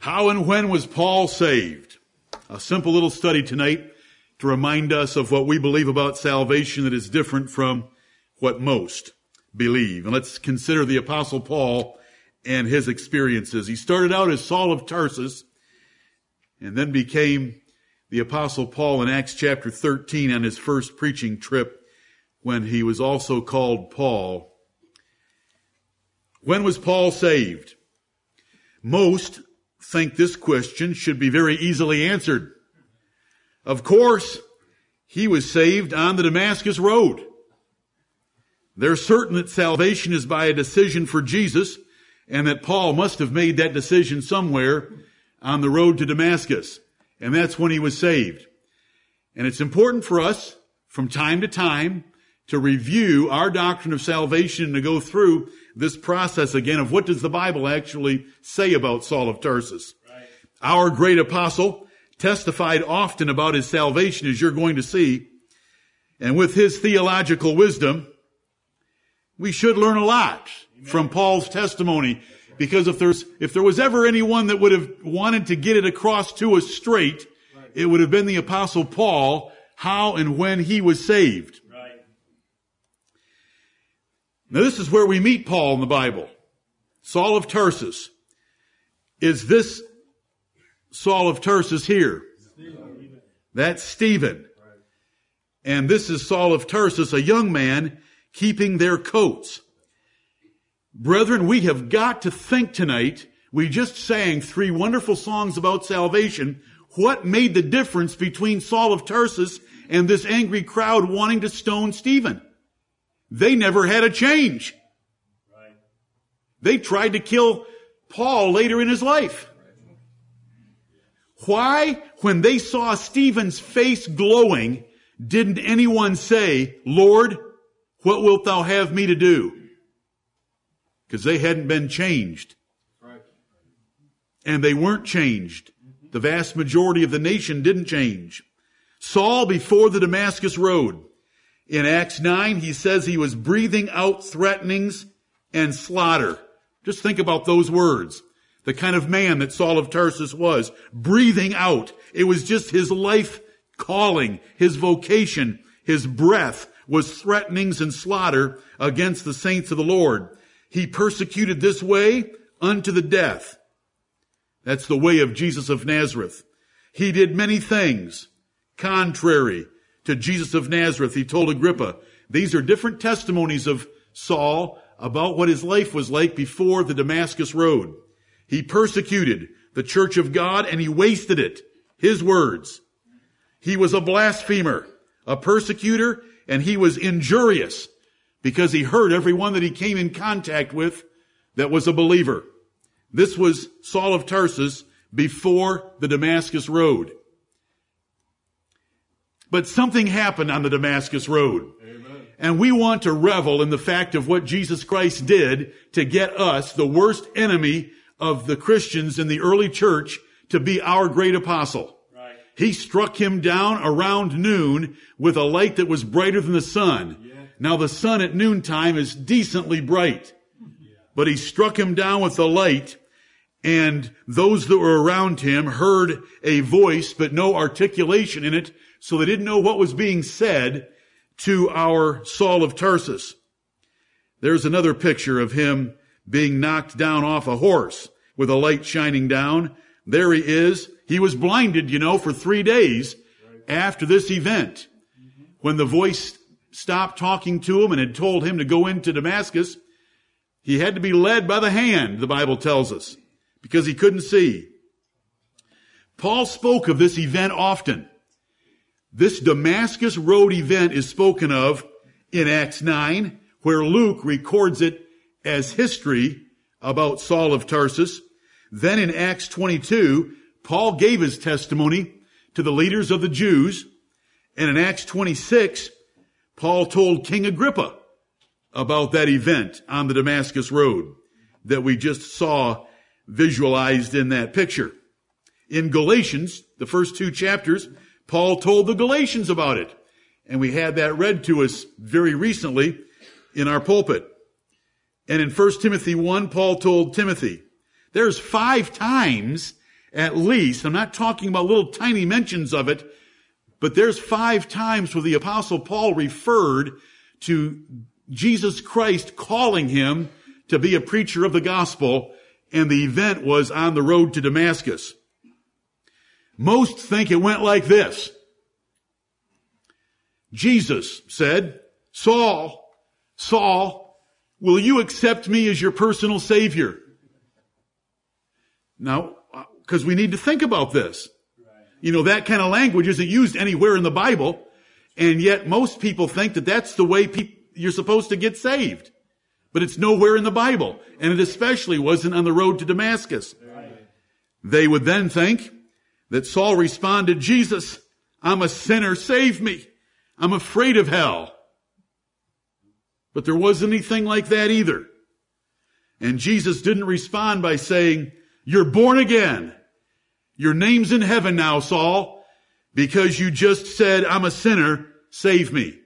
How and when was Paul saved? A simple little study tonight to remind us of what we believe about salvation that is different from what most believe. And let's consider the apostle Paul and his experiences. He started out as Saul of Tarsus and then became the apostle Paul in Acts chapter 13 on his first preaching trip when he was also called Paul. When was Paul saved? Most think this question should be very easily answered. Of course, he was saved on the Damascus Road. They're certain that salvation is by a decision for Jesus and that Paul must have made that decision somewhere on the road to Damascus. And that's when he was saved. And it's important for us from time to time to review our doctrine of salvation and to go through this process again of what does the Bible actually say about Saul of Tarsus. Right. Our great apostle testified often about his salvation as you're going to see. And with his theological wisdom, we should learn a lot Amen. from Paul's testimony because if there's, if there was ever anyone that would have wanted to get it across to us straight, right. it would have been the apostle Paul, how and when he was saved. Now this is where we meet Paul in the Bible. Saul of Tarsus. Is this Saul of Tarsus here? Stephen. That's Stephen. And this is Saul of Tarsus, a young man keeping their coats. Brethren, we have got to think tonight. We just sang three wonderful songs about salvation. What made the difference between Saul of Tarsus and this angry crowd wanting to stone Stephen? They never had a change. They tried to kill Paul later in his life. Why, when they saw Stephen's face glowing, didn't anyone say, Lord, what wilt thou have me to do? Because they hadn't been changed. And they weren't changed. The vast majority of the nation didn't change. Saul before the Damascus Road. In Acts 9, he says he was breathing out threatenings and slaughter. Just think about those words. The kind of man that Saul of Tarsus was. Breathing out. It was just his life calling, his vocation, his breath was threatenings and slaughter against the saints of the Lord. He persecuted this way unto the death. That's the way of Jesus of Nazareth. He did many things contrary to Jesus of Nazareth, he told Agrippa, these are different testimonies of Saul about what his life was like before the Damascus road. He persecuted the church of God and he wasted it. His words. He was a blasphemer, a persecutor, and he was injurious because he hurt everyone that he came in contact with that was a believer. This was Saul of Tarsus before the Damascus road. But something happened on the Damascus Road. Amen. And we want to revel in the fact of what Jesus Christ did to get us, the worst enemy of the Christians in the early church, to be our great apostle. Right. He struck him down around noon with a light that was brighter than the sun. Yeah. Now the sun at noontime is decently bright. Yeah. But he struck him down with the light and those that were around him heard a voice, but no articulation in it, so they didn't know what was being said to our Saul of Tarsus. There's another picture of him being knocked down off a horse with a light shining down. There he is. He was blinded, you know, for three days after this event. When the voice stopped talking to him and had told him to go into Damascus, he had to be led by the hand, the Bible tells us because he couldn't see. Paul spoke of this event often. This Damascus Road event is spoken of in Acts 9, where Luke records it as history about Saul of Tarsus. Then in Acts 22, Paul gave his testimony to the leaders of the Jews. And in Acts 26, Paul told King Agrippa about that event on the Damascus Road that we just saw visualized in that picture. In Galatians, the first two chapters, Paul told the Galatians about it. And we had that read to us very recently in our pulpit. And in 1 Timothy 1, Paul told Timothy, there's five times at least, I'm not talking about little tiny mentions of it, but there's five times where the apostle Paul referred to Jesus Christ calling him to be a preacher of the gospel, and the event was on the road to Damascus. Most think it went like this. Jesus said, Saul, Saul, will you accept me as your personal savior? Now, uh, because we need to think about this. You know, that kind of language isn't used anywhere in the Bible, and yet most people think that that's the way pe- you're supposed to get saved. But it's nowhere in the Bible, and it especially wasn't on the road to Damascus. They would then think that Saul responded, Jesus, I'm a sinner, save me. I'm afraid of hell. But there wasn't anything like that either. And Jesus didn't respond by saying, you're born again. Your name's in heaven now, Saul, because you just said, I'm a sinner, save me.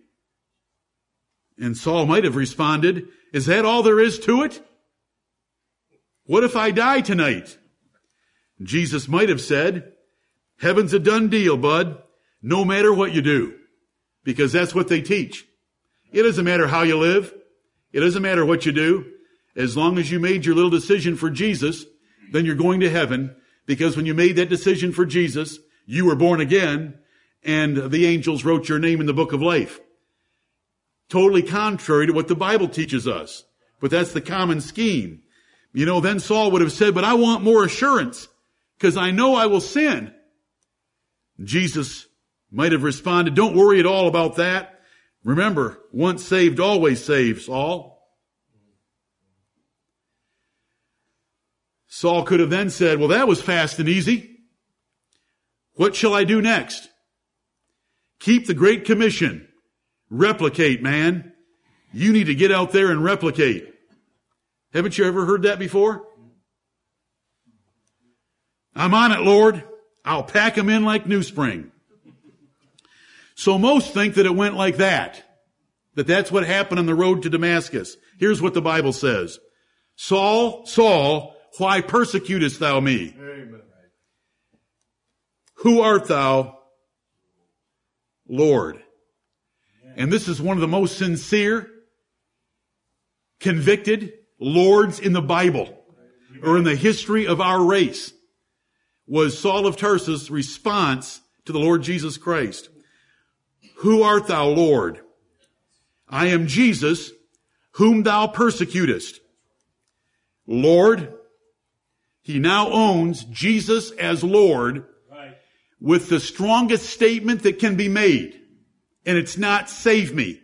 And Saul might have responded, is that all there is to it? What if I die tonight? Jesus might have said, heaven's a done deal, bud, no matter what you do, because that's what they teach. It doesn't matter how you live. It doesn't matter what you do. As long as you made your little decision for Jesus, then you're going to heaven because when you made that decision for Jesus, you were born again and the angels wrote your name in the book of life. Totally contrary to what the Bible teaches us. But that's the common scheme. You know, then Saul would have said, but I want more assurance because I know I will sin. Jesus might have responded, don't worry at all about that. Remember, once saved, always saved, Saul. Saul could have then said, well, that was fast and easy. What shall I do next? Keep the Great Commission. Replicate, man. You need to get out there and replicate. Haven't you ever heard that before? I'm on it, Lord. I'll pack them in like New Spring. So most think that it went like that. That that's what happened on the road to Damascus. Here's what the Bible says. Saul, Saul, why persecutest thou me? Amen. Who art thou? Lord. And this is one of the most sincere, convicted lords in the Bible or in the history of our race was Saul of Tarsus' response to the Lord Jesus Christ. Who art thou, Lord? I am Jesus, whom thou persecutest. Lord, he now owns Jesus as Lord right. with the strongest statement that can be made. And it's not save me.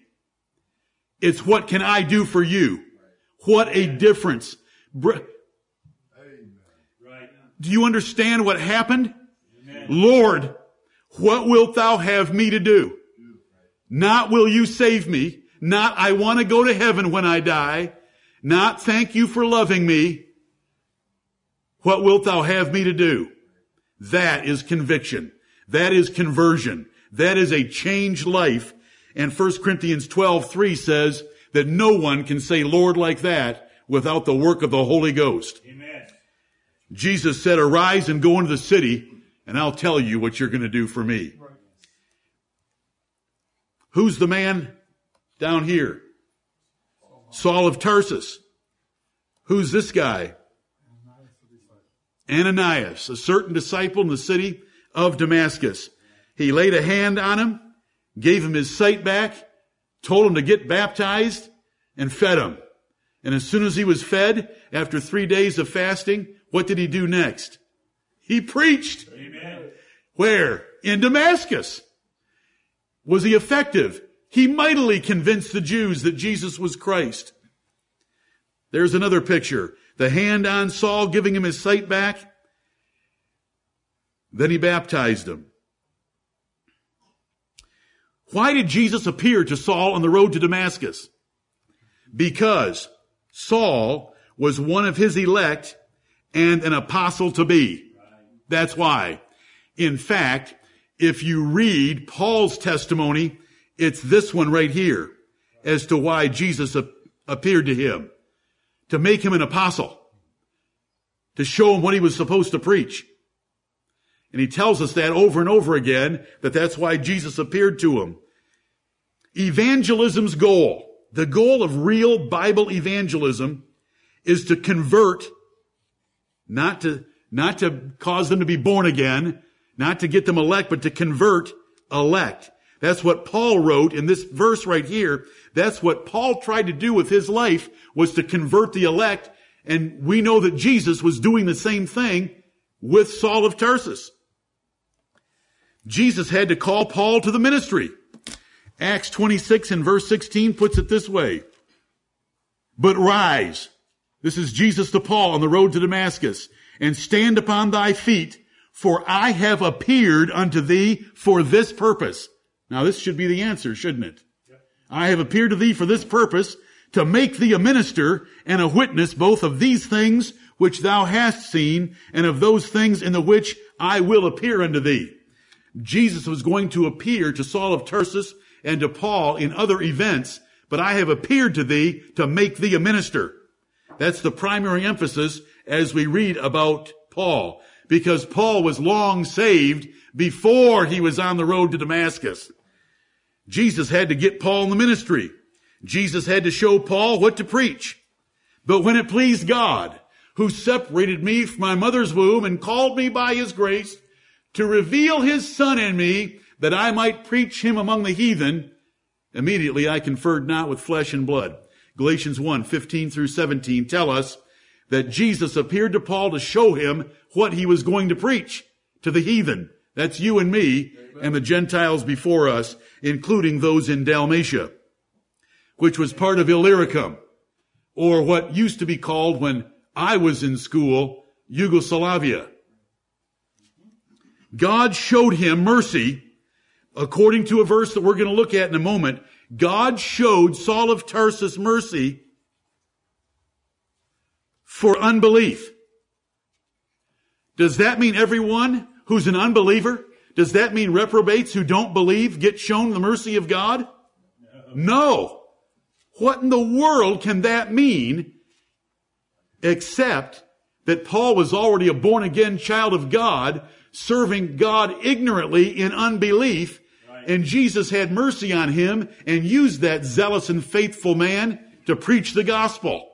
It's what can I do for you? What a difference. Do you understand what happened? Amen. Lord, what wilt thou have me to do? Not will you save me. Not I want to go to heaven when I die. Not thank you for loving me. What wilt thou have me to do? That is conviction. That is conversion. That is a changed life. And 1 Corinthians 12, 3 says that no one can say Lord like that without the work of the Holy Ghost. Amen. Jesus said, arise and go into the city and I'll tell you what you're going to do for me. Who's the man down here? Saul of Tarsus. Who's this guy? Ananias, a certain disciple in the city of Damascus. He laid a hand on him, gave him his sight back, told him to get baptized, and fed him. And as soon as he was fed, after three days of fasting, what did he do next? He preached. Amen. Where? In Damascus. Was he effective? He mightily convinced the Jews that Jesus was Christ. There's another picture the hand on Saul, giving him his sight back. Then he baptized him. Why did Jesus appear to Saul on the road to Damascus? Because Saul was one of his elect and an apostle to be. That's why. In fact, if you read Paul's testimony, it's this one right here as to why Jesus appeared to him to make him an apostle, to show him what he was supposed to preach. And he tells us that over and over again, that that's why Jesus appeared to him. Evangelism's goal, the goal of real Bible evangelism is to convert, not to, not to cause them to be born again, not to get them elect, but to convert elect. That's what Paul wrote in this verse right here. That's what Paul tried to do with his life was to convert the elect. And we know that Jesus was doing the same thing with Saul of Tarsus. Jesus had to call Paul to the ministry. Acts 26 and verse 16 puts it this way. But rise. This is Jesus to Paul on the road to Damascus and stand upon thy feet for I have appeared unto thee for this purpose. Now this should be the answer, shouldn't it? I have appeared to thee for this purpose to make thee a minister and a witness both of these things which thou hast seen and of those things in the which I will appear unto thee. Jesus was going to appear to Saul of Tarsus and to Paul in other events, but I have appeared to thee to make thee a minister. That's the primary emphasis as we read about Paul, because Paul was long saved before he was on the road to Damascus. Jesus had to get Paul in the ministry. Jesus had to show Paul what to preach. But when it pleased God, who separated me from my mother's womb and called me by his grace to reveal his son in me that I might preach him among the heathen, immediately I conferred not with flesh and blood. Galatians 1, 15 through 17 tell us that Jesus appeared to Paul to show him what he was going to preach to the heathen. That's you and me and the Gentiles before us, including those in Dalmatia, which was part of Illyricum, or what used to be called when I was in school, Yugoslavia. God showed him mercy according to a verse that we're going to look at in a moment. God showed Saul of Tarsus mercy for unbelief. Does that mean everyone who's an unbeliever? Does that mean reprobates who don't believe get shown the mercy of God? No. What in the world can that mean except that Paul was already a born again child of God, serving God ignorantly in unbelief, and Jesus had mercy on him and used that zealous and faithful man to preach the gospel.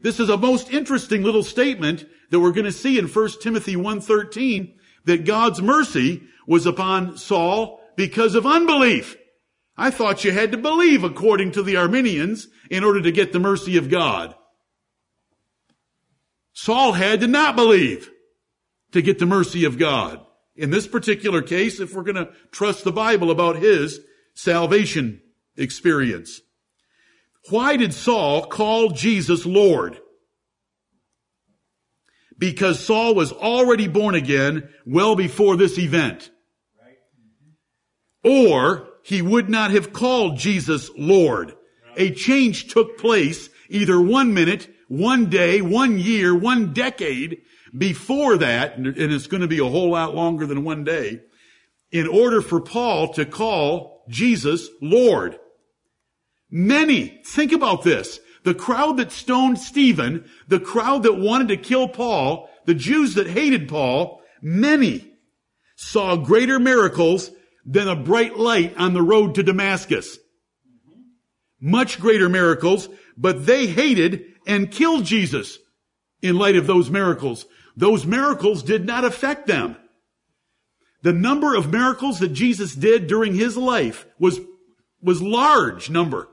This is a most interesting little statement that we're going to see in 1 Timothy 1.13 that God's mercy was upon Saul because of unbelief. I thought you had to believe according to the Arminians in order to get the mercy of God. Saul had to not believe to get the mercy of God. In this particular case, if we're going to trust the Bible about his salvation experience. Why did Saul call Jesus Lord? Because Saul was already born again well before this event. Or he would not have called Jesus Lord. A change took place either one minute, one day, one year, one decade before that, and it's going to be a whole lot longer than one day, in order for Paul to call Jesus Lord. Many, think about this. The crowd that stoned Stephen, the crowd that wanted to kill Paul, the Jews that hated Paul, many saw greater miracles than a bright light on the road to Damascus. Much greater miracles, but they hated and killed Jesus in light of those miracles. Those miracles did not affect them. The number of miracles that Jesus did during his life was, was large number.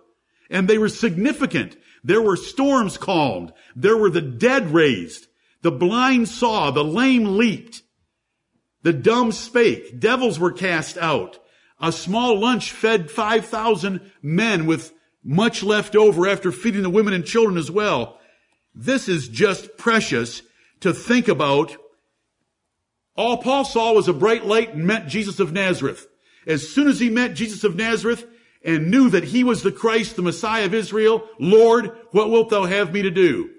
And they were significant. There were storms calmed. There were the dead raised. The blind saw. The lame leaped. The dumb spake. Devils were cast out. A small lunch fed 5,000 men with much left over after feeding the women and children as well. This is just precious to think about. All Paul saw was a bright light and met Jesus of Nazareth. As soon as he met Jesus of Nazareth, and knew that he was the Christ, the Messiah of Israel, Lord, what wilt thou have me to do?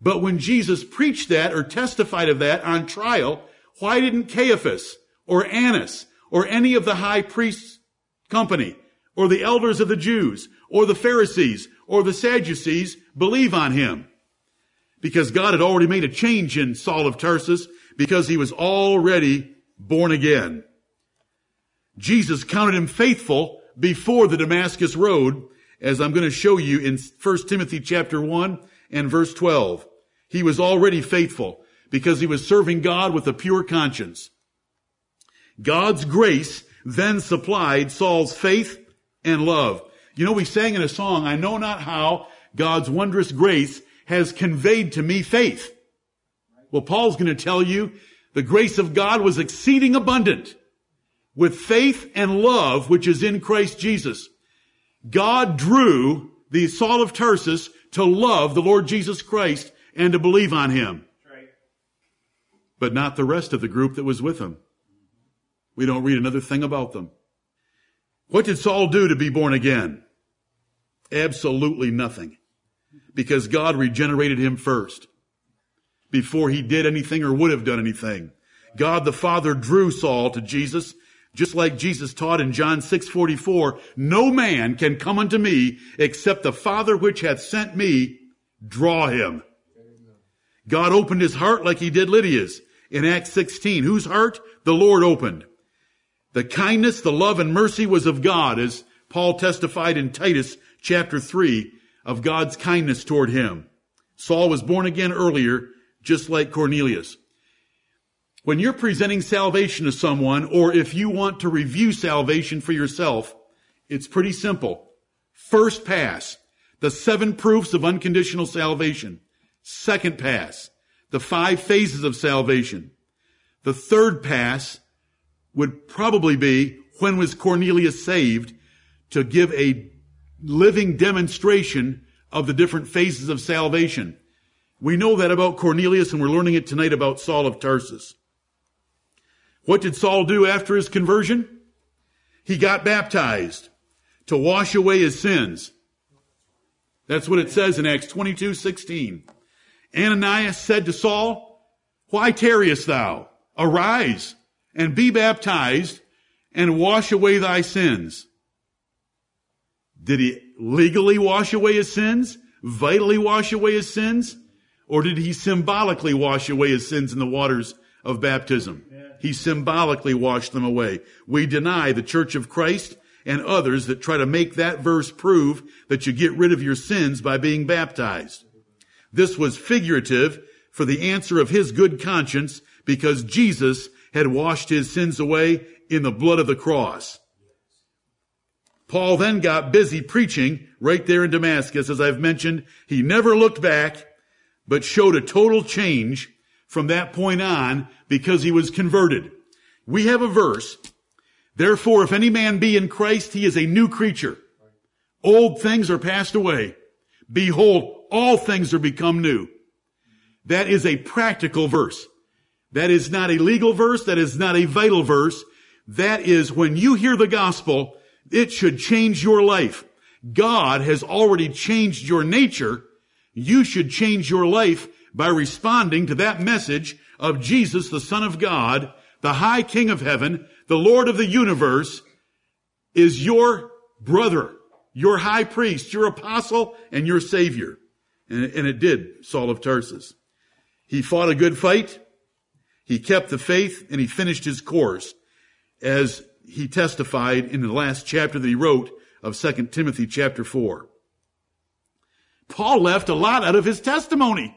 But when Jesus preached that or testified of that on trial, why didn't Caiaphas or Annas or any of the high priests company or the elders of the Jews or the Pharisees or the Sadducees believe on him? Because God had already made a change in Saul of Tarsus because he was already born again. Jesus counted him faithful before the Damascus road, as I'm going to show you in 1 Timothy chapter 1 and verse 12. He was already faithful because he was serving God with a pure conscience. God's grace then supplied Saul's faith and love. You know, we sang in a song, I know not how God's wondrous grace has conveyed to me faith. Well, Paul's going to tell you the grace of God was exceeding abundant with faith and love which is in Christ Jesus. God drew the Saul of Tarsus to love the Lord Jesus Christ and to believe on him. But not the rest of the group that was with him. We don't read another thing about them. What did Saul do to be born again? Absolutely nothing. Because God regenerated him first. Before he did anything or would have done anything. God the Father drew Saul to Jesus just like Jesus taught in John 6:44, no man can come unto me except the Father which hath sent me draw him. God opened his heart like he did Lydia's in Acts 16. Whose heart? The Lord opened. The kindness, the love and mercy was of God as Paul testified in Titus chapter 3 of God's kindness toward him. Saul was born again earlier, just like Cornelius. When you're presenting salvation to someone, or if you want to review salvation for yourself, it's pretty simple. First pass, the seven proofs of unconditional salvation. Second pass, the five phases of salvation. The third pass would probably be when was Cornelius saved to give a living demonstration of the different phases of salvation. We know that about Cornelius and we're learning it tonight about Saul of Tarsus. What did Saul do after his conversion? He got baptized to wash away his sins. That's what it says in Acts 22, 16. Ananias said to Saul, Why tarriest thou? Arise and be baptized and wash away thy sins. Did he legally wash away his sins? Vitally wash away his sins? Or did he symbolically wash away his sins in the waters of baptism? He symbolically washed them away. We deny the church of Christ and others that try to make that verse prove that you get rid of your sins by being baptized. This was figurative for the answer of his good conscience because Jesus had washed his sins away in the blood of the cross. Paul then got busy preaching right there in Damascus. As I've mentioned, he never looked back, but showed a total change from that point on because he was converted. We have a verse. Therefore, if any man be in Christ, he is a new creature. Old things are passed away. Behold, all things are become new. That is a practical verse. That is not a legal verse. That is not a vital verse. That is when you hear the gospel, it should change your life. God has already changed your nature. You should change your life by responding to that message of Jesus, the Son of God, the High King of Heaven, the Lord of the universe, is your brother, your high priest, your apostle, and your savior. And, and it did, Saul of Tarsus. He fought a good fight. He kept the faith and he finished his course as he testified in the last chapter that he wrote of 2 Timothy chapter 4. Paul left a lot out of his testimony.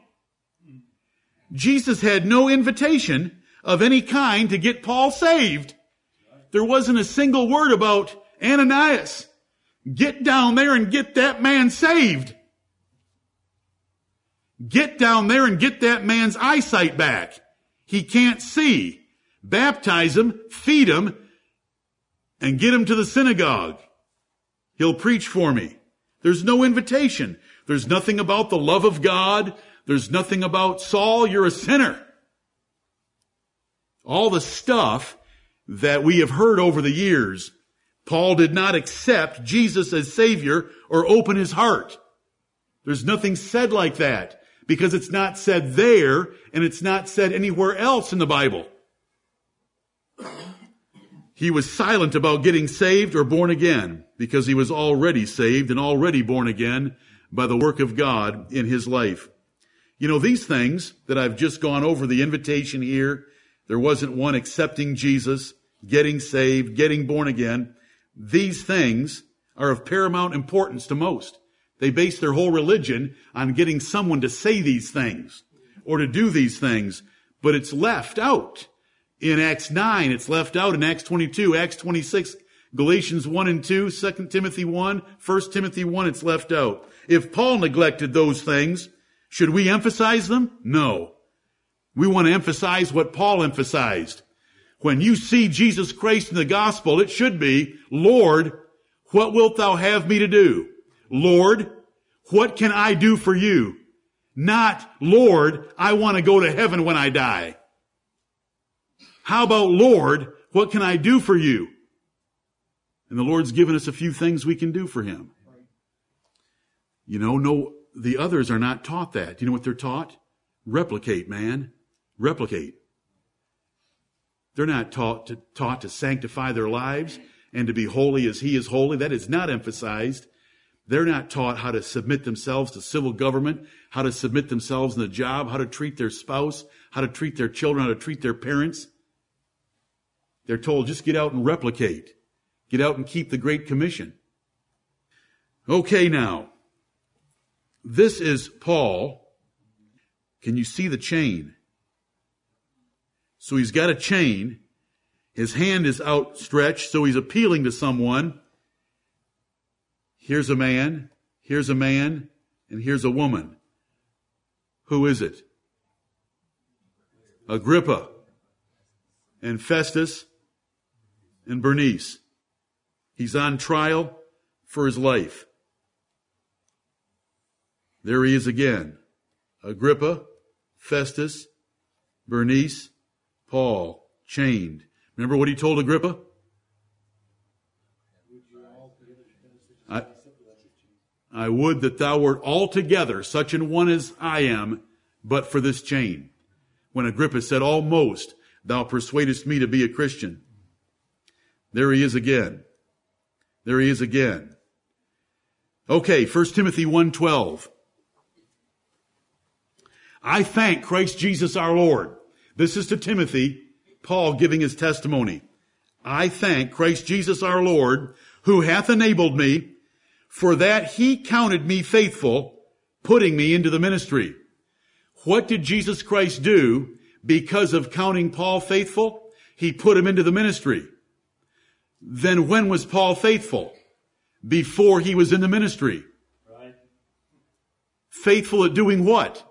Jesus had no invitation of any kind to get Paul saved. There wasn't a single word about Ananias. Get down there and get that man saved. Get down there and get that man's eyesight back. He can't see. Baptize him, feed him, and get him to the synagogue. He'll preach for me. There's no invitation. There's nothing about the love of God. There's nothing about Saul, you're a sinner. All the stuff that we have heard over the years, Paul did not accept Jesus as Savior or open his heart. There's nothing said like that because it's not said there and it's not said anywhere else in the Bible. He was silent about getting saved or born again because he was already saved and already born again by the work of God in his life. You know, these things that I've just gone over, the invitation here, There wasn't one accepting Jesus, getting saved, getting born again. These things are of paramount importance to most. They base their whole religion on getting someone to say these things or to do these things, but it's left out. In Acts 9, it's left out in Acts 22, Acts 26, Galatians 1 and 2, 2 Timothy 1, 1 Timothy 1, it's left out. If Paul neglected those things, should we emphasize them? No. We want to emphasize what Paul emphasized. When you see Jesus Christ in the gospel, it should be, Lord, what wilt thou have me to do? Lord, what can I do for you? Not, Lord, I want to go to heaven when I die. How about, Lord, what can I do for you? And the Lord's given us a few things we can do for Him. You know, no, the others are not taught that. You know what they're taught? Replicate, man. Replicate. They're not taught to, taught to sanctify their lives and to be holy as He is holy. That is not emphasized. They're not taught how to submit themselves to civil government, how to submit themselves in the job, how to treat their spouse, how to treat their children, how to treat their parents. They're told just get out and replicate. Get out and keep the Great Commission. Okay, now. This is Paul. Can you see the chain? So he's got a chain. His hand is outstretched, so he's appealing to someone. Here's a man, here's a man, and here's a woman. Who is it? Agrippa and Festus and Bernice. He's on trial for his life. There he is again. Agrippa, Festus, Bernice, Paul, chained. Remember what he told Agrippa? I, I would that thou wert altogether such an one as I am, but for this chain. When Agrippa said, almost thou persuadest me to be a Christian. There he is again. There he is again. Okay, 1 Timothy 1.12. I thank Christ Jesus our Lord. This is to Timothy, Paul giving his testimony. I thank Christ Jesus our Lord, who hath enabled me, for that he counted me faithful, putting me into the ministry. What did Jesus Christ do because of counting Paul faithful? He put him into the ministry. Then when was Paul faithful? Before he was in the ministry. Right. Faithful at doing what?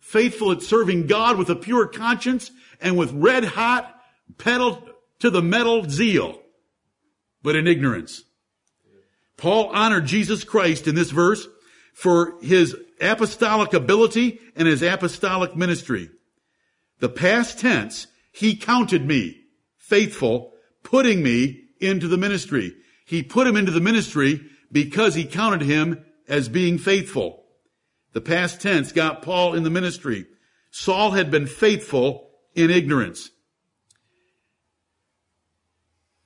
Faithful at serving God with a pure conscience and with red hot, pedal to the metal zeal, but in ignorance. Paul honored Jesus Christ in this verse for his apostolic ability and his apostolic ministry. The past tense, he counted me faithful, putting me into the ministry. He put him into the ministry because he counted him as being faithful. The past tense got Paul in the ministry. Saul had been faithful in ignorance.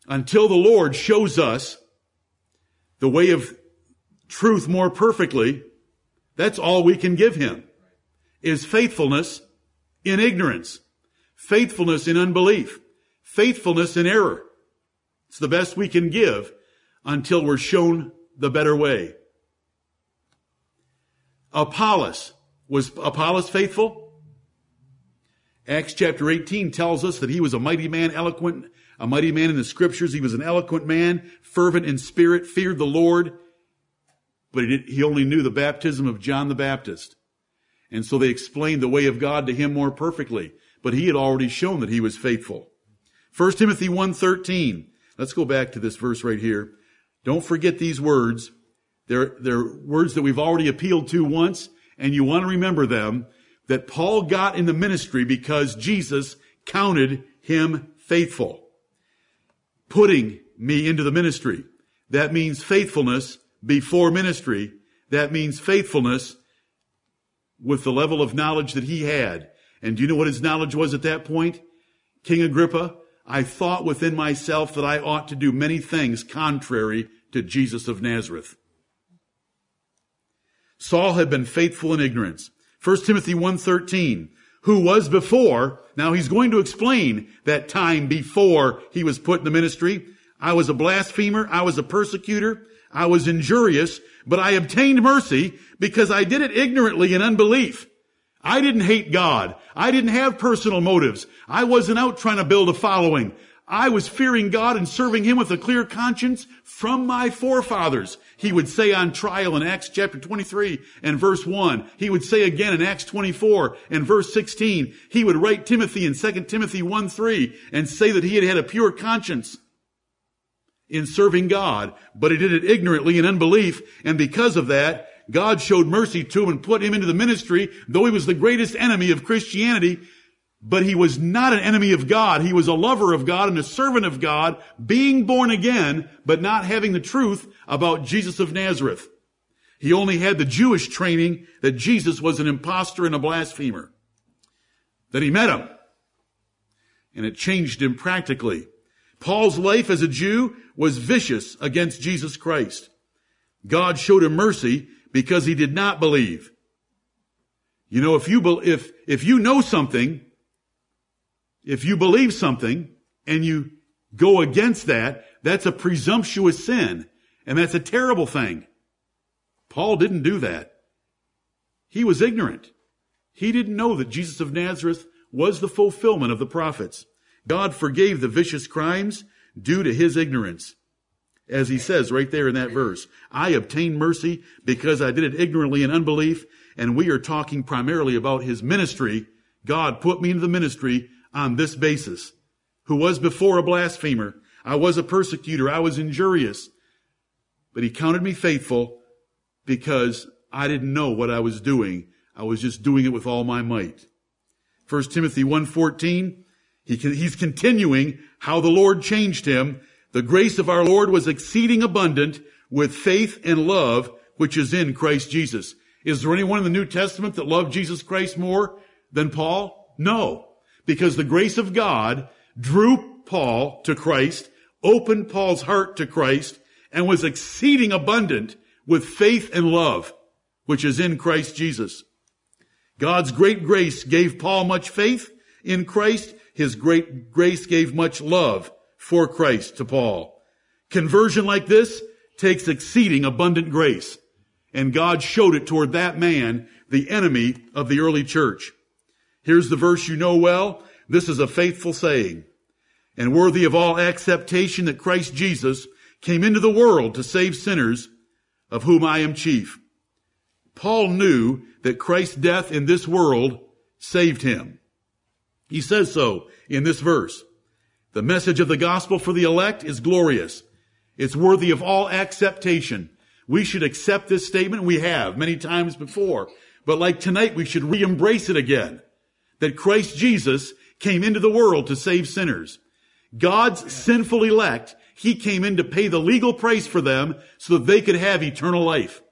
Until the Lord shows us the way of truth more perfectly, that's all we can give him is faithfulness in ignorance, faithfulness in unbelief, faithfulness in error. It's the best we can give until we're shown the better way. Apollos. Was Apollos faithful? Acts chapter 18 tells us that he was a mighty man, eloquent, a mighty man in the scriptures. He was an eloquent man, fervent in spirit, feared the Lord, but he, he only knew the baptism of John the Baptist. And so they explained the way of God to him more perfectly, but he had already shown that he was faithful. 1 Timothy 1.13 Let's go back to this verse right here. Don't forget these words. They're, they're words that we've already appealed to once, and you want to remember them, that Paul got in the ministry because Jesus counted him faithful. Putting me into the ministry. That means faithfulness before ministry. That means faithfulness with the level of knowledge that he had. And do you know what his knowledge was at that point? King Agrippa, I thought within myself that I ought to do many things contrary to Jesus of Nazareth. Saul had been faithful in ignorance. 1 Timothy 1.13, who was before Now he's going to explain that time before he was put in the ministry. I was a blasphemer. I was a persecutor. I was injurious, but I obtained mercy because I did it ignorantly in unbelief. I didn't hate God. I didn't have personal motives. I wasn't out trying to build a following. I was fearing God and serving Him with a clear conscience from my forefathers. He would say on trial in Acts chapter 23 and verse 1. He would say again in Acts 24 and verse 16. He would write Timothy in 2 Timothy 1 3 and say that he had had a pure conscience in serving God, but he did it ignorantly in unbelief. And because of that, God showed mercy to him and put him into the ministry, though he was the greatest enemy of Christianity. But he was not an enemy of God. He was a lover of God and a servant of God, being born again, but not having the truth about Jesus of Nazareth. He only had the Jewish training that Jesus was an impostor and a blasphemer. Then he met him. And it changed him practically. Paul's life as a Jew was vicious against Jesus Christ. God showed him mercy because he did not believe. You know, if you, if, if you know something, if you believe something and you go against that, that's a presumptuous sin. And that's a terrible thing. Paul didn't do that. He was ignorant. He didn't know that Jesus of Nazareth was the fulfillment of the prophets. God forgave the vicious crimes due to his ignorance. As he says right there in that verse, I obtained mercy because I did it ignorantly in unbelief. And we are talking primarily about his ministry. God put me into the ministry on this basis. Who was before a blasphemer. I was a persecutor. I was injurious. But he counted me faithful because I didn't know what I was doing. I was just doing it with all my might. 1 Timothy 1.14, he, he's continuing how the Lord changed him. The grace of our Lord was exceeding abundant with faith and love, which is in Christ Jesus. Is there anyone in the New Testament that loved Jesus Christ more than Paul? No. Because the grace of God drew Paul to Christ, opened Paul's heart to Christ, and was exceeding abundant with faith and love, which is in Christ Jesus. God's great grace gave Paul much faith in Christ his great grace gave much love for Christ to Paul. Conversion like this takes exceeding abundant grace. And God showed it toward that man, the enemy of the early church. Here's the verse you know well. This is a faithful saying and worthy of all acceptation that Christ Jesus came into the world to save sinners, of whom I am chief. Paul knew that Christ's death in this world saved him. He says so in this verse. The message of the gospel for the elect is glorious. It's worthy of all acceptation. We should accept this statement. We have many times before. But like tonight, we should re-embrace it again. That Christ Jesus came into the world to save sinners. God's sinful elect, He came in to pay the legal price for them so that they could have eternal life.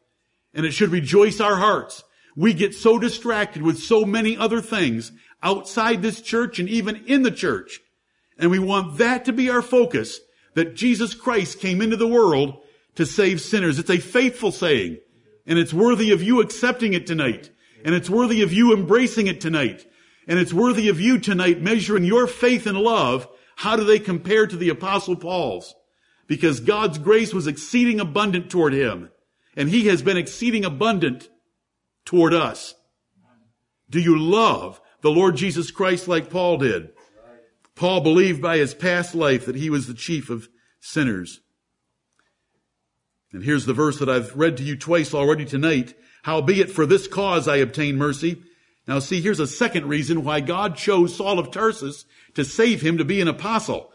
And it should rejoice our hearts. We get so distracted with so many other things outside this church and even in the church. And we want that to be our focus, that Jesus Christ came into the world to save sinners. It's a faithful saying, and it's worthy of you accepting it tonight. And it's worthy of you embracing it tonight. And it's worthy of you tonight measuring your faith and love. How do they compare to the apostle Paul's? Because God's grace was exceeding abundant toward him. And he has been exceeding abundant toward us. Do you love the Lord Jesus Christ like Paul did. Paul believed by his past life that he was the chief of sinners. And here's the verse that I've read to you twice already tonight. Howbeit for this cause I obtain mercy. Now see, here's a second reason why God chose Saul of Tarsus to save him to be an apostle.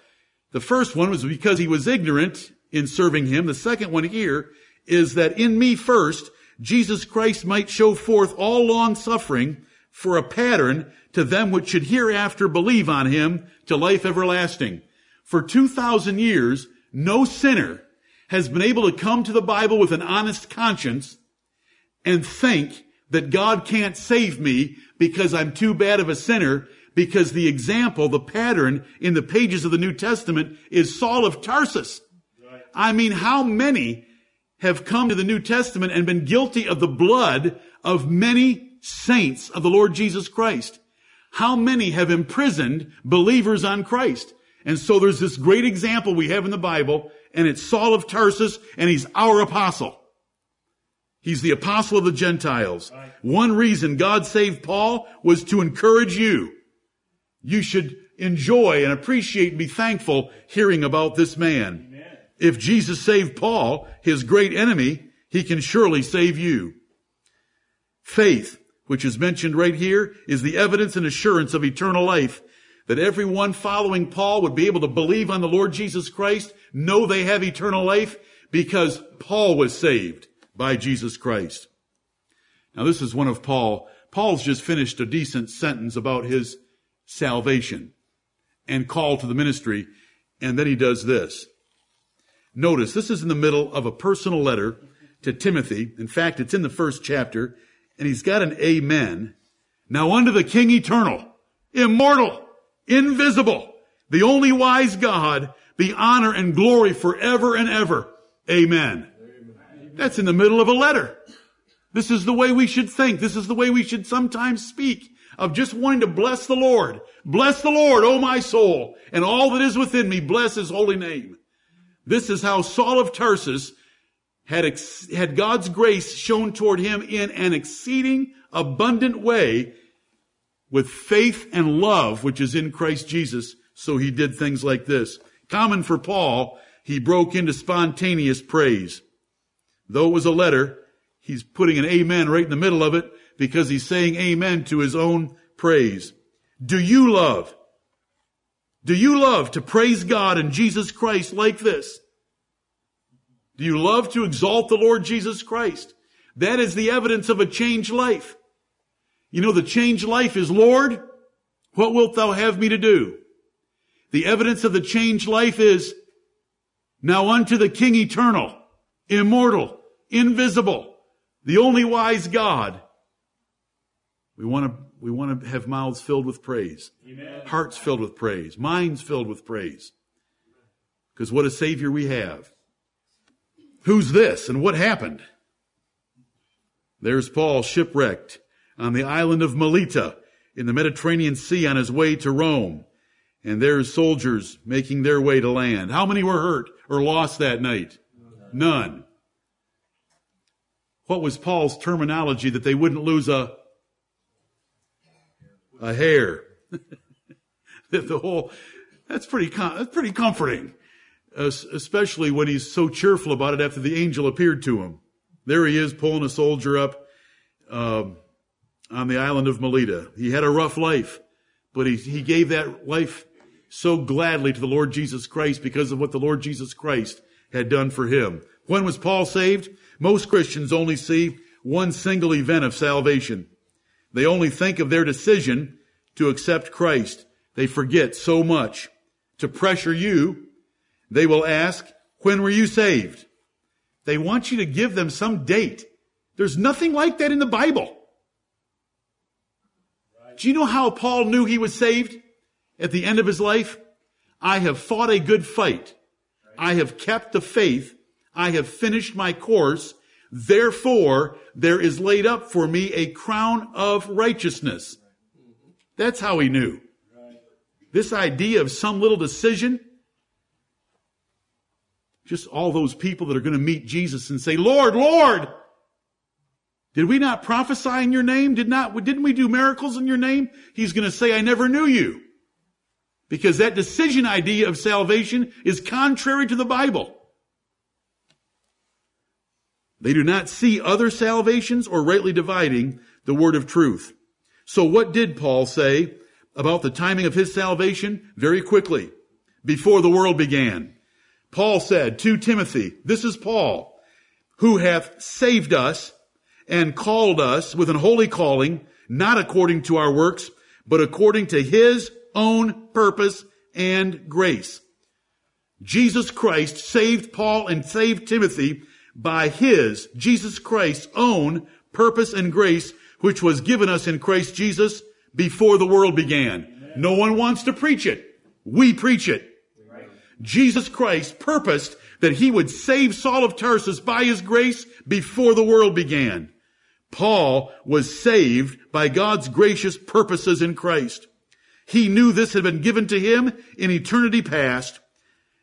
The first one was because he was ignorant in serving him. The second one here is that in me first, Jesus Christ might show forth all long suffering for a pattern to them which should hereafter believe on him to life everlasting. For 2,000 years, no sinner has been able to come to the Bible with an honest conscience and think that God can't save me because I'm too bad of a sinner because the example, the pattern in the pages of the New Testament is Saul of Tarsus. I mean, how many have come to the New Testament and been guilty of the blood of many saints of the Lord Jesus Christ. How many have imprisoned believers on Christ? And so there's this great example we have in the Bible, and it's Saul of Tarsus, and he's our apostle. He's the apostle of the Gentiles. Right. One reason God saved Paul was to encourage you. You should enjoy and appreciate and be thankful hearing about this man. Amen. If Jesus saved Paul, his great enemy, he can surely save you. Faith, which is mentioned right here, is the evidence and assurance of eternal life that everyone following Paul would be able to believe on the Lord Jesus Christ, know they have eternal life because Paul was saved by Jesus Christ. Now this is one of Paul. Paul's just finished a decent sentence about his salvation and call to the ministry. And then he does this. Notice this is in the middle of a personal letter to Timothy. In fact, it's in the first chapter and he's got an amen. Now unto the King eternal, immortal, invisible, the only wise God, the honor and glory forever and ever. Amen. Amen. That's in the middle of a letter. This is the way we should think. This is the way we should sometimes speak of just wanting to bless the Lord. Bless the Lord, O my soul, and all that is within me, bless his holy name. This is how Saul of Tarsus had, ex- had God's grace shown toward him in an exceeding abundant way with faith and love, which is in Christ Jesus. So he did things like this. Common for Paul, he broke into spontaneous praise. Though it was a letter, he's putting an amen right in the middle of it because he's saying amen to his own praise. Do you love? Do you love to praise God and Jesus Christ like this? Do you love to exalt the Lord Jesus Christ? That is the evidence of a changed life. You know, the changed life is, Lord, what wilt thou have me to do? The evidence of the changed life is, now unto the King eternal, immortal, invisible, the only wise God, we want to, we want to have mouths filled with praise, Amen. hearts filled with praise, minds filled with praise. Because what a Savior we have. Who's this and what happened? There's Paul shipwrecked on the island of Melita in the Mediterranean Sea on his way to Rome. And there's soldiers making their way to land. How many were hurt or lost that night? None. What was Paul's terminology that they wouldn't lose a a hair. the whole, that's pretty, that's pretty comforting. Especially when he's so cheerful about it after the angel appeared to him. There he is pulling a soldier up, uh, on the island of Melita. He had a rough life, but he, he gave that life so gladly to the Lord Jesus Christ because of what the Lord Jesus Christ had done for him. When was Paul saved? Most Christians only see one single event of salvation. They only think of their decision to accept Christ. They forget so much. To pressure you, they will ask, when were you saved? They want you to give them some date. There's nothing like that in the Bible. Do you know how Paul knew he was saved at the end of his life? I have fought a good fight. I have kept the faith. I have finished my course. Therefore, there is laid up for me a crown of righteousness. That's how he knew. This idea of some little decision, just all those people that are going to meet Jesus and say, Lord, Lord, did we not prophesy in your name? Did not, didn't we do miracles in your name? He's going to say, I never knew you. Because that decision idea of salvation is contrary to the Bible. They do not see other salvations or rightly dividing the word of truth. So what did Paul say about the timing of his salvation? Very quickly, before the world began. Paul said to Timothy, this is Paul, who hath saved us and called us with an holy calling, not according to our works, but according to his own purpose and grace. Jesus Christ saved Paul and saved Timothy by his, Jesus Christ's own purpose and grace, which was given us in Christ Jesus before the world began. No one wants to preach it. We preach it. Jesus Christ purposed that he would save Saul of Tarsus by his grace before the world began. Paul was saved by God's gracious purposes in Christ. He knew this had been given to him in eternity past.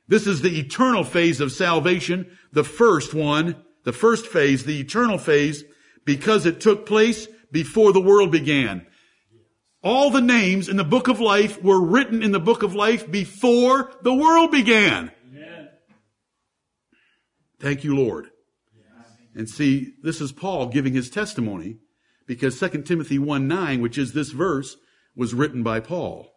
This is the eternal phase of salvation, the first one, the first phase, the eternal phase, because it took place before the world began. All the names in the book of life were written in the book of life before the world began. Amen. Thank you, Lord. And see, this is Paul giving his testimony because 2 Timothy 1 9, which is this verse, was written by Paul.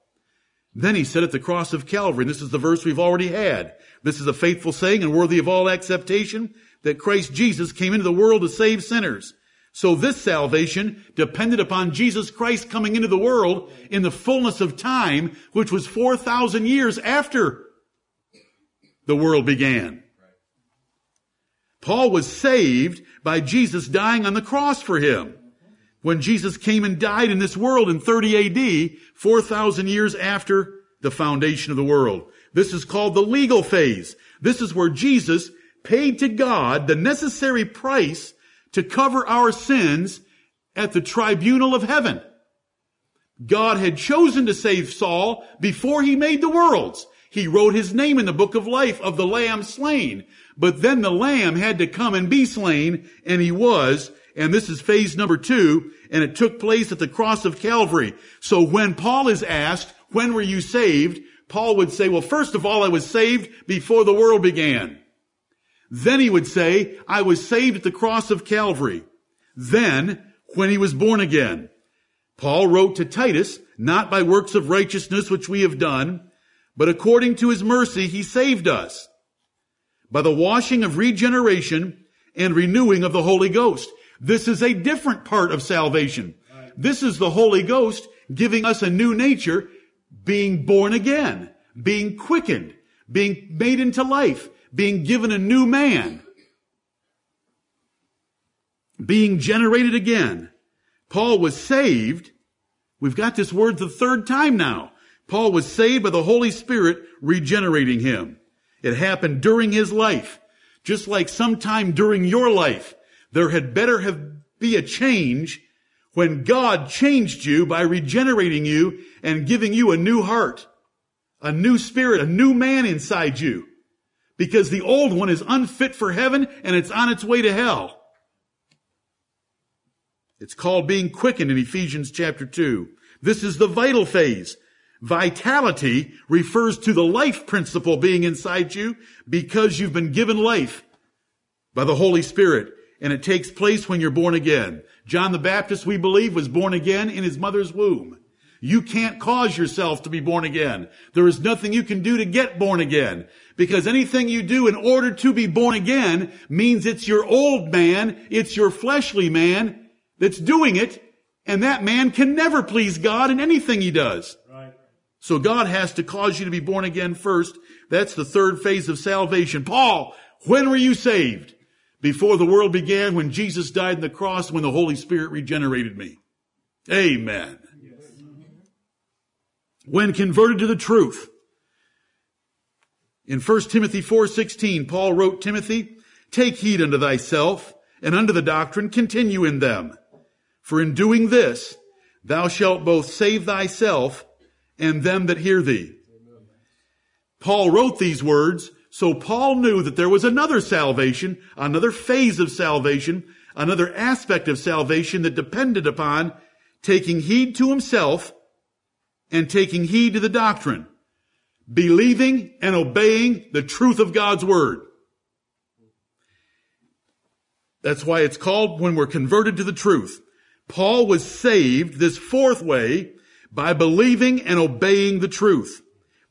Then he said at the cross of Calvary, and this is the verse we've already had. This is a faithful saying and worthy of all acceptation that Christ Jesus came into the world to save sinners. So this salvation depended upon Jesus Christ coming into the world in the fullness of time, which was 4,000 years after the world began. Paul was saved by Jesus dying on the cross for him when Jesus came and died in this world in 30 AD, 4,000 years after the foundation of the world. This is called the legal phase. This is where Jesus paid to God the necessary price to cover our sins at the tribunal of heaven. God had chosen to save Saul before he made the worlds. He wrote his name in the book of life of the lamb slain. But then the lamb had to come and be slain, and he was, and this is phase number two, and it took place at the cross of Calvary. So when Paul is asked, when were you saved? Paul would say, well, first of all, I was saved before the world began. Then he would say, I was saved at the cross of Calvary. Then, when he was born again. Paul wrote to Titus, not by works of righteousness which we have done, but according to his mercy he saved us by the washing of regeneration and renewing of the Holy Ghost. This is a different part of salvation. This is the Holy Ghost giving us a new nature, being born again, being quickened, being made into life, being given a new man, being generated again. Paul was saved. We've got this word the third time now. Paul was saved by the Holy Spirit regenerating him. It happened during his life. Just like sometime during your life, there had better have be a change when God changed you by regenerating you and giving you a new heart, a new spirit, a new man inside you. Because the old one is unfit for heaven and it's on its way to hell. It's called being quickened in Ephesians chapter 2. This is the vital phase. Vitality refers to the life principle being inside you because you've been given life by the Holy Spirit. And it takes place when you're born again. John the Baptist, we believe, was born again in his mother's womb. You can't cause yourself to be born again. There is nothing you can do to get born again. Because anything you do in order to be born again means it's your old man, it's your fleshly man that's doing it, and that man can never please God in anything he does. Right. So God has to cause you to be born again first. That's the third phase of salvation. Paul, when were you saved? before the world began, when Jesus died on the cross, when the Holy Spirit regenerated me. Amen. When converted to the truth. In 1 Timothy 4:16, Paul wrote Timothy, "Take heed unto thyself and unto the doctrine, continue in them. For in doing this, thou shalt both save thyself and them that hear thee." Paul wrote these words so Paul knew that there was another salvation, another phase of salvation, another aspect of salvation that depended upon taking heed to himself and taking heed to the doctrine, believing and obeying the truth of God's word. That's why it's called when we're converted to the truth. Paul was saved this fourth way by believing and obeying the truth.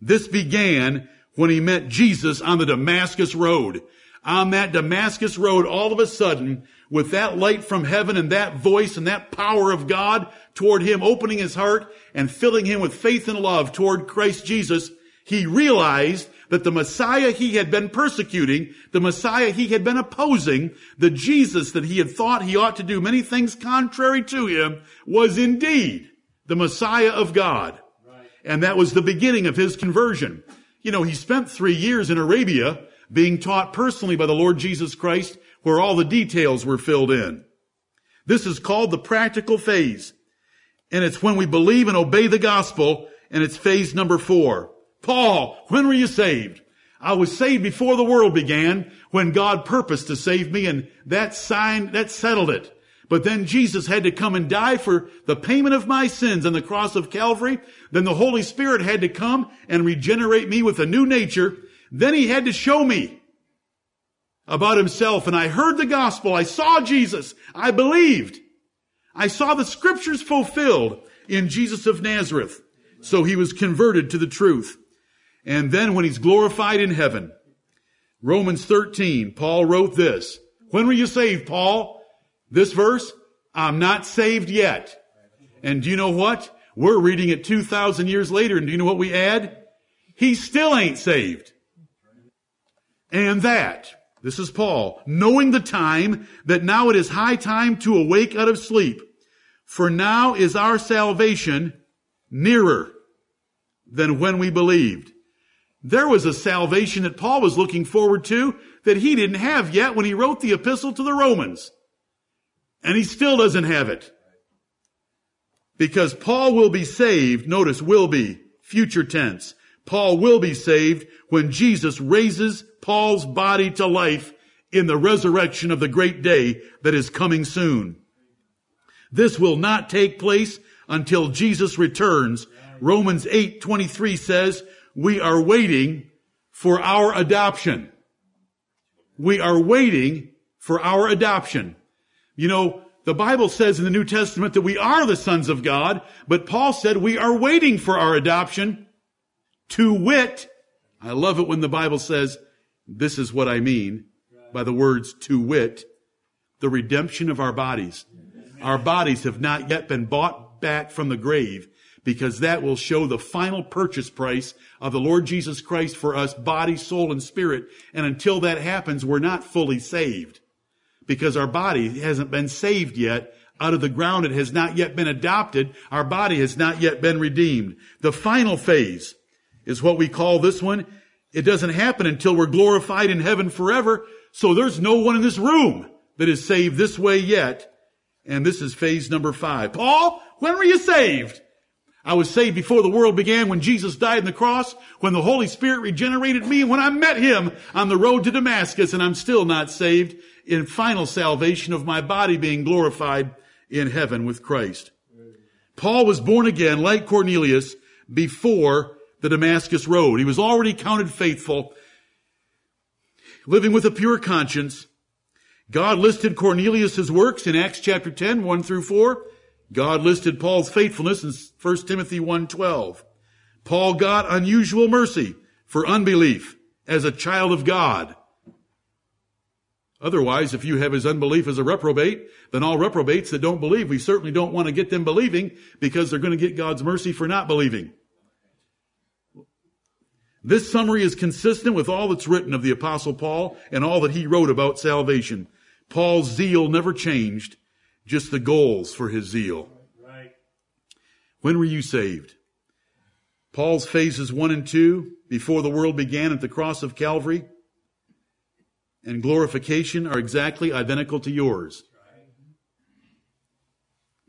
This began when he met Jesus on the Damascus road. On that Damascus road, all of a sudden, with that light from heaven and that voice and that power of God toward him opening his heart and filling him with faith and love toward Christ Jesus, he realized that the Messiah he had been persecuting, the Messiah he had been opposing, the Jesus that he had thought he ought to do many things contrary to him, was indeed the Messiah of God. Right. And that was the beginning of his conversion. You know, he spent three years in Arabia being taught personally by the Lord Jesus Christ where all the details were filled in. This is called the practical phase. And it's when we believe and obey the gospel and it's phase number four. Paul, when were you saved? I was saved before the world began when God purposed to save me and that sign, that settled it. But then Jesus had to come and die for the payment of my sins on the cross of Calvary. Then the Holy Spirit had to come and regenerate me with a new nature. Then he had to show me about himself and I heard the gospel. I saw Jesus. I believed. I saw the scriptures fulfilled in Jesus of Nazareth. So he was converted to the truth. And then when he's glorified in heaven, Romans 13, Paul wrote this. When were you saved, Paul? This verse, I'm not saved yet. And do you know what? We're reading it 2,000 years later, and do you know what we add? He still ain't saved. And that, this is Paul, knowing the time, that now it is high time to awake out of sleep. For now is our salvation nearer than when we believed. There was a salvation that Paul was looking forward to that he didn't have yet when he wrote the epistle to the Romans. And he still doesn't have it. Because Paul will be saved, notice will be, future tense. Paul will be saved when Jesus raises Paul's body to life in the resurrection of the great day that is coming soon. This will not take place until Jesus returns. Romans 8:23 says, we are waiting for our adoption. We are waiting for our adoption. You know, the Bible says in the New Testament that we are the sons of God, but Paul said we are waiting for our adoption to wit. I love it when the Bible says, this is what I mean by the words to wit, the redemption of our bodies. Our bodies have not yet been bought back from the grave because that will show the final purchase price of the Lord Jesus Christ for us, body, soul, and spirit. And until that happens, we're not fully saved because our body hasn't been saved yet. Out of the ground, it has not yet been adopted. Our body has not yet been redeemed. The final phase is what we call this one. It doesn't happen until we're glorified in heaven forever. So there's no one in this room that is saved this way yet. And this is phase number five. Paul, when were you saved? I was saved before the world began when Jesus died on the cross, when the Holy Spirit regenerated me, when I met Him on the road to Damascus, and I'm still not saved in final salvation of my body being glorified in heaven with Christ. Paul was born again like Cornelius before the Damascus road. He was already counted faithful, living with a pure conscience. God listed Cornelius' works in Acts chapter 10, 1 through 4. God listed Paul's faithfulness in 1 Timothy 1:12. Paul got unusual mercy for unbelief as a child of God. Otherwise, if you have his unbelief as a reprobate, then all reprobates that don't believe, we certainly don't want to get them believing because they're going to get God's mercy for not believing. This summary is consistent with all that's written of the apostle Paul and all that he wrote about salvation. Paul's zeal never changed just the goals for his zeal. Right. When were you saved? Paul's phases one and two, before the world began at the cross of Calvary, and glorification are exactly identical to yours.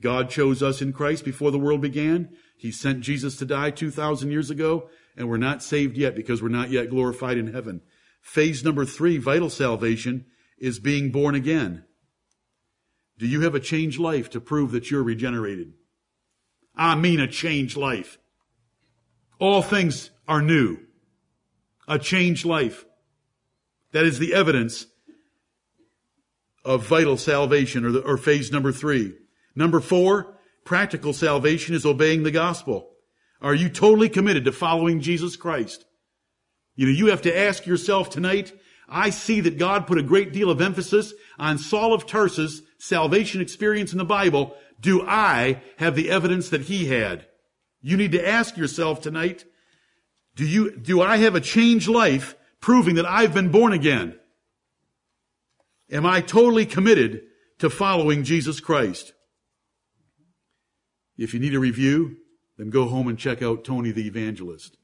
God chose us in Christ before the world began. He sent Jesus to die 2,000 years ago, and we're not saved yet because we're not yet glorified in heaven. Phase number three, vital salvation, is being born again. Do you have a changed life to prove that you're regenerated? I mean a changed life. All things are new. A changed life. That is the evidence of vital salvation or, the, or phase number three. Number four, practical salvation is obeying the gospel. Are you totally committed to following Jesus Christ? You know, you have to ask yourself tonight, I see that God put a great deal of emphasis on Saul of Tarsus salvation experience in the Bible, do I have the evidence that he had? You need to ask yourself tonight, do you, do I have a changed life proving that I've been born again? Am I totally committed to following Jesus Christ? If you need a review, then go home and check out Tony the Evangelist.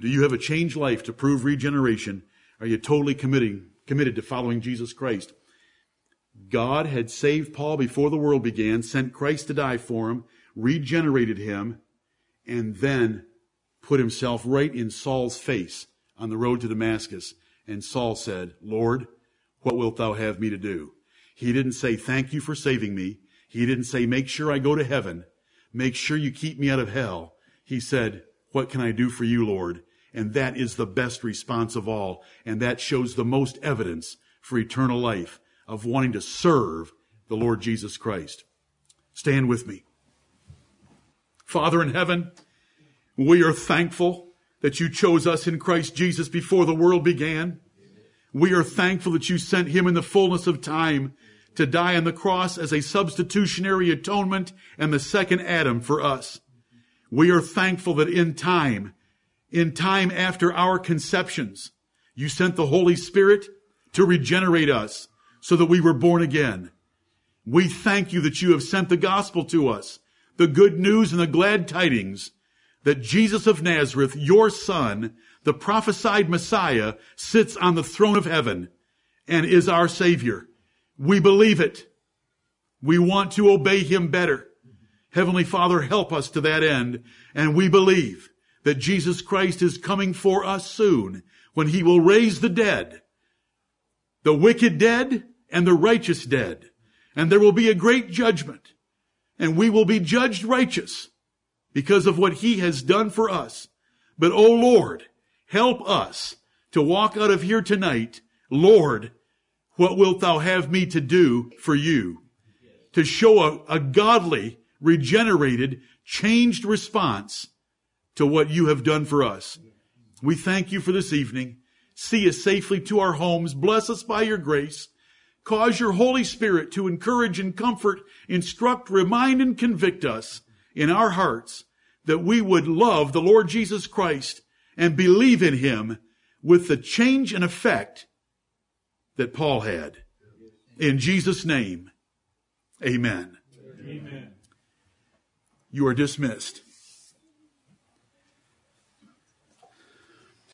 Do you have a changed life to prove regeneration? Are you totally committing, committed to following Jesus Christ? God had saved Paul before the world began, sent Christ to die for him, regenerated him, and then put himself right in Saul's face on the road to Damascus. And Saul said, Lord, what wilt thou have me to do? He didn't say, thank you for saving me. He didn't say, make sure I go to heaven. Make sure you keep me out of hell. He said, what can I do for you, Lord? And that is the best response of all. And that shows the most evidence for eternal life of wanting to serve the Lord Jesus Christ. Stand with me. Father in heaven, we are thankful that you chose us in Christ Jesus before the world began. We are thankful that you sent him in the fullness of time to die on the cross as a substitutionary atonement and the second Adam for us. We are thankful that in time, in time after our conceptions, you sent the Holy Spirit to regenerate us so that we were born again. We thank you that you have sent the gospel to us, the good news and the glad tidings that Jesus of Nazareth, your son, the prophesied Messiah, sits on the throne of heaven and is our savior. We believe it. We want to obey him better. Heavenly Father, help us to that end. And we believe that Jesus Christ is coming for us soon when he will raise the dead, the wicked dead and the righteous dead. And there will be a great judgment and we will be judged righteous because of what he has done for us. But oh Lord, help us to walk out of here tonight. Lord, what wilt thou have me to do for you? To show a, a godly, regenerated, changed response to what you have done for us. We thank you for this evening. See us safely to our homes. Bless us by your grace. Cause your Holy Spirit to encourage and comfort, instruct, remind, and convict us in our hearts that we would love the Lord Jesus Christ and believe in him with the change and effect that Paul had. In Jesus' name, amen. Amen. You are dismissed.